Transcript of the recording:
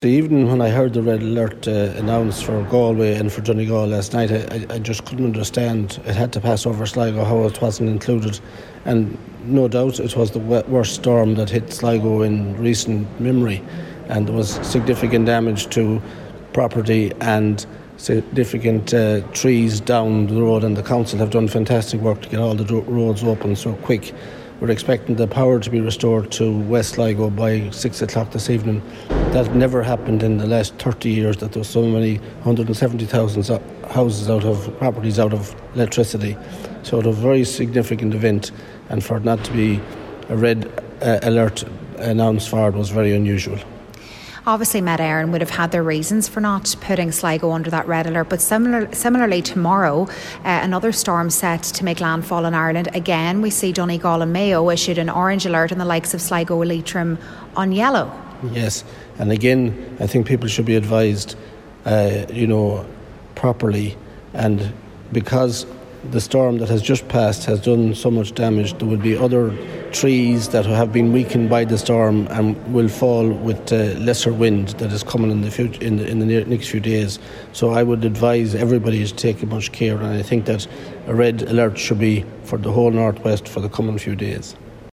The evening when I heard the red alert uh, announced for Galway and for Donegal last night, I, I, just couldn't understand. It had to pass over Sligo, how it wasn't included. And no doubt it was the worst storm that hit Sligo in recent memory. And there was significant damage to property and significant uh, trees down the road. And the council have done fantastic work to get all the roads open so quick. We're expecting the power to be restored to West Sligo by six o'clock this evening. That never happened in the last 30 years that there was so many 170,000 houses out of properties out of electricity. So it was a very significant event, and for it not to be a red uh, alert announced for it was very unusual. Obviously, Met Éireann would have had their reasons for not putting Sligo under that red alert, but similar, similarly, tomorrow, uh, another storm set to make landfall in Ireland. Again, we see Donegal and Mayo issued an orange alert, and the likes of Sligo Leitrim on yellow. Yes, and again, I think people should be advised, uh, you know, properly, and because the storm that has just passed has done so much damage, there will be other trees that have been weakened by the storm and will fall with uh, lesser wind that is coming in the future in the, in the near, next few days. So I would advise everybody to take much care, and I think that a red alert should be for the whole northwest for the coming few days.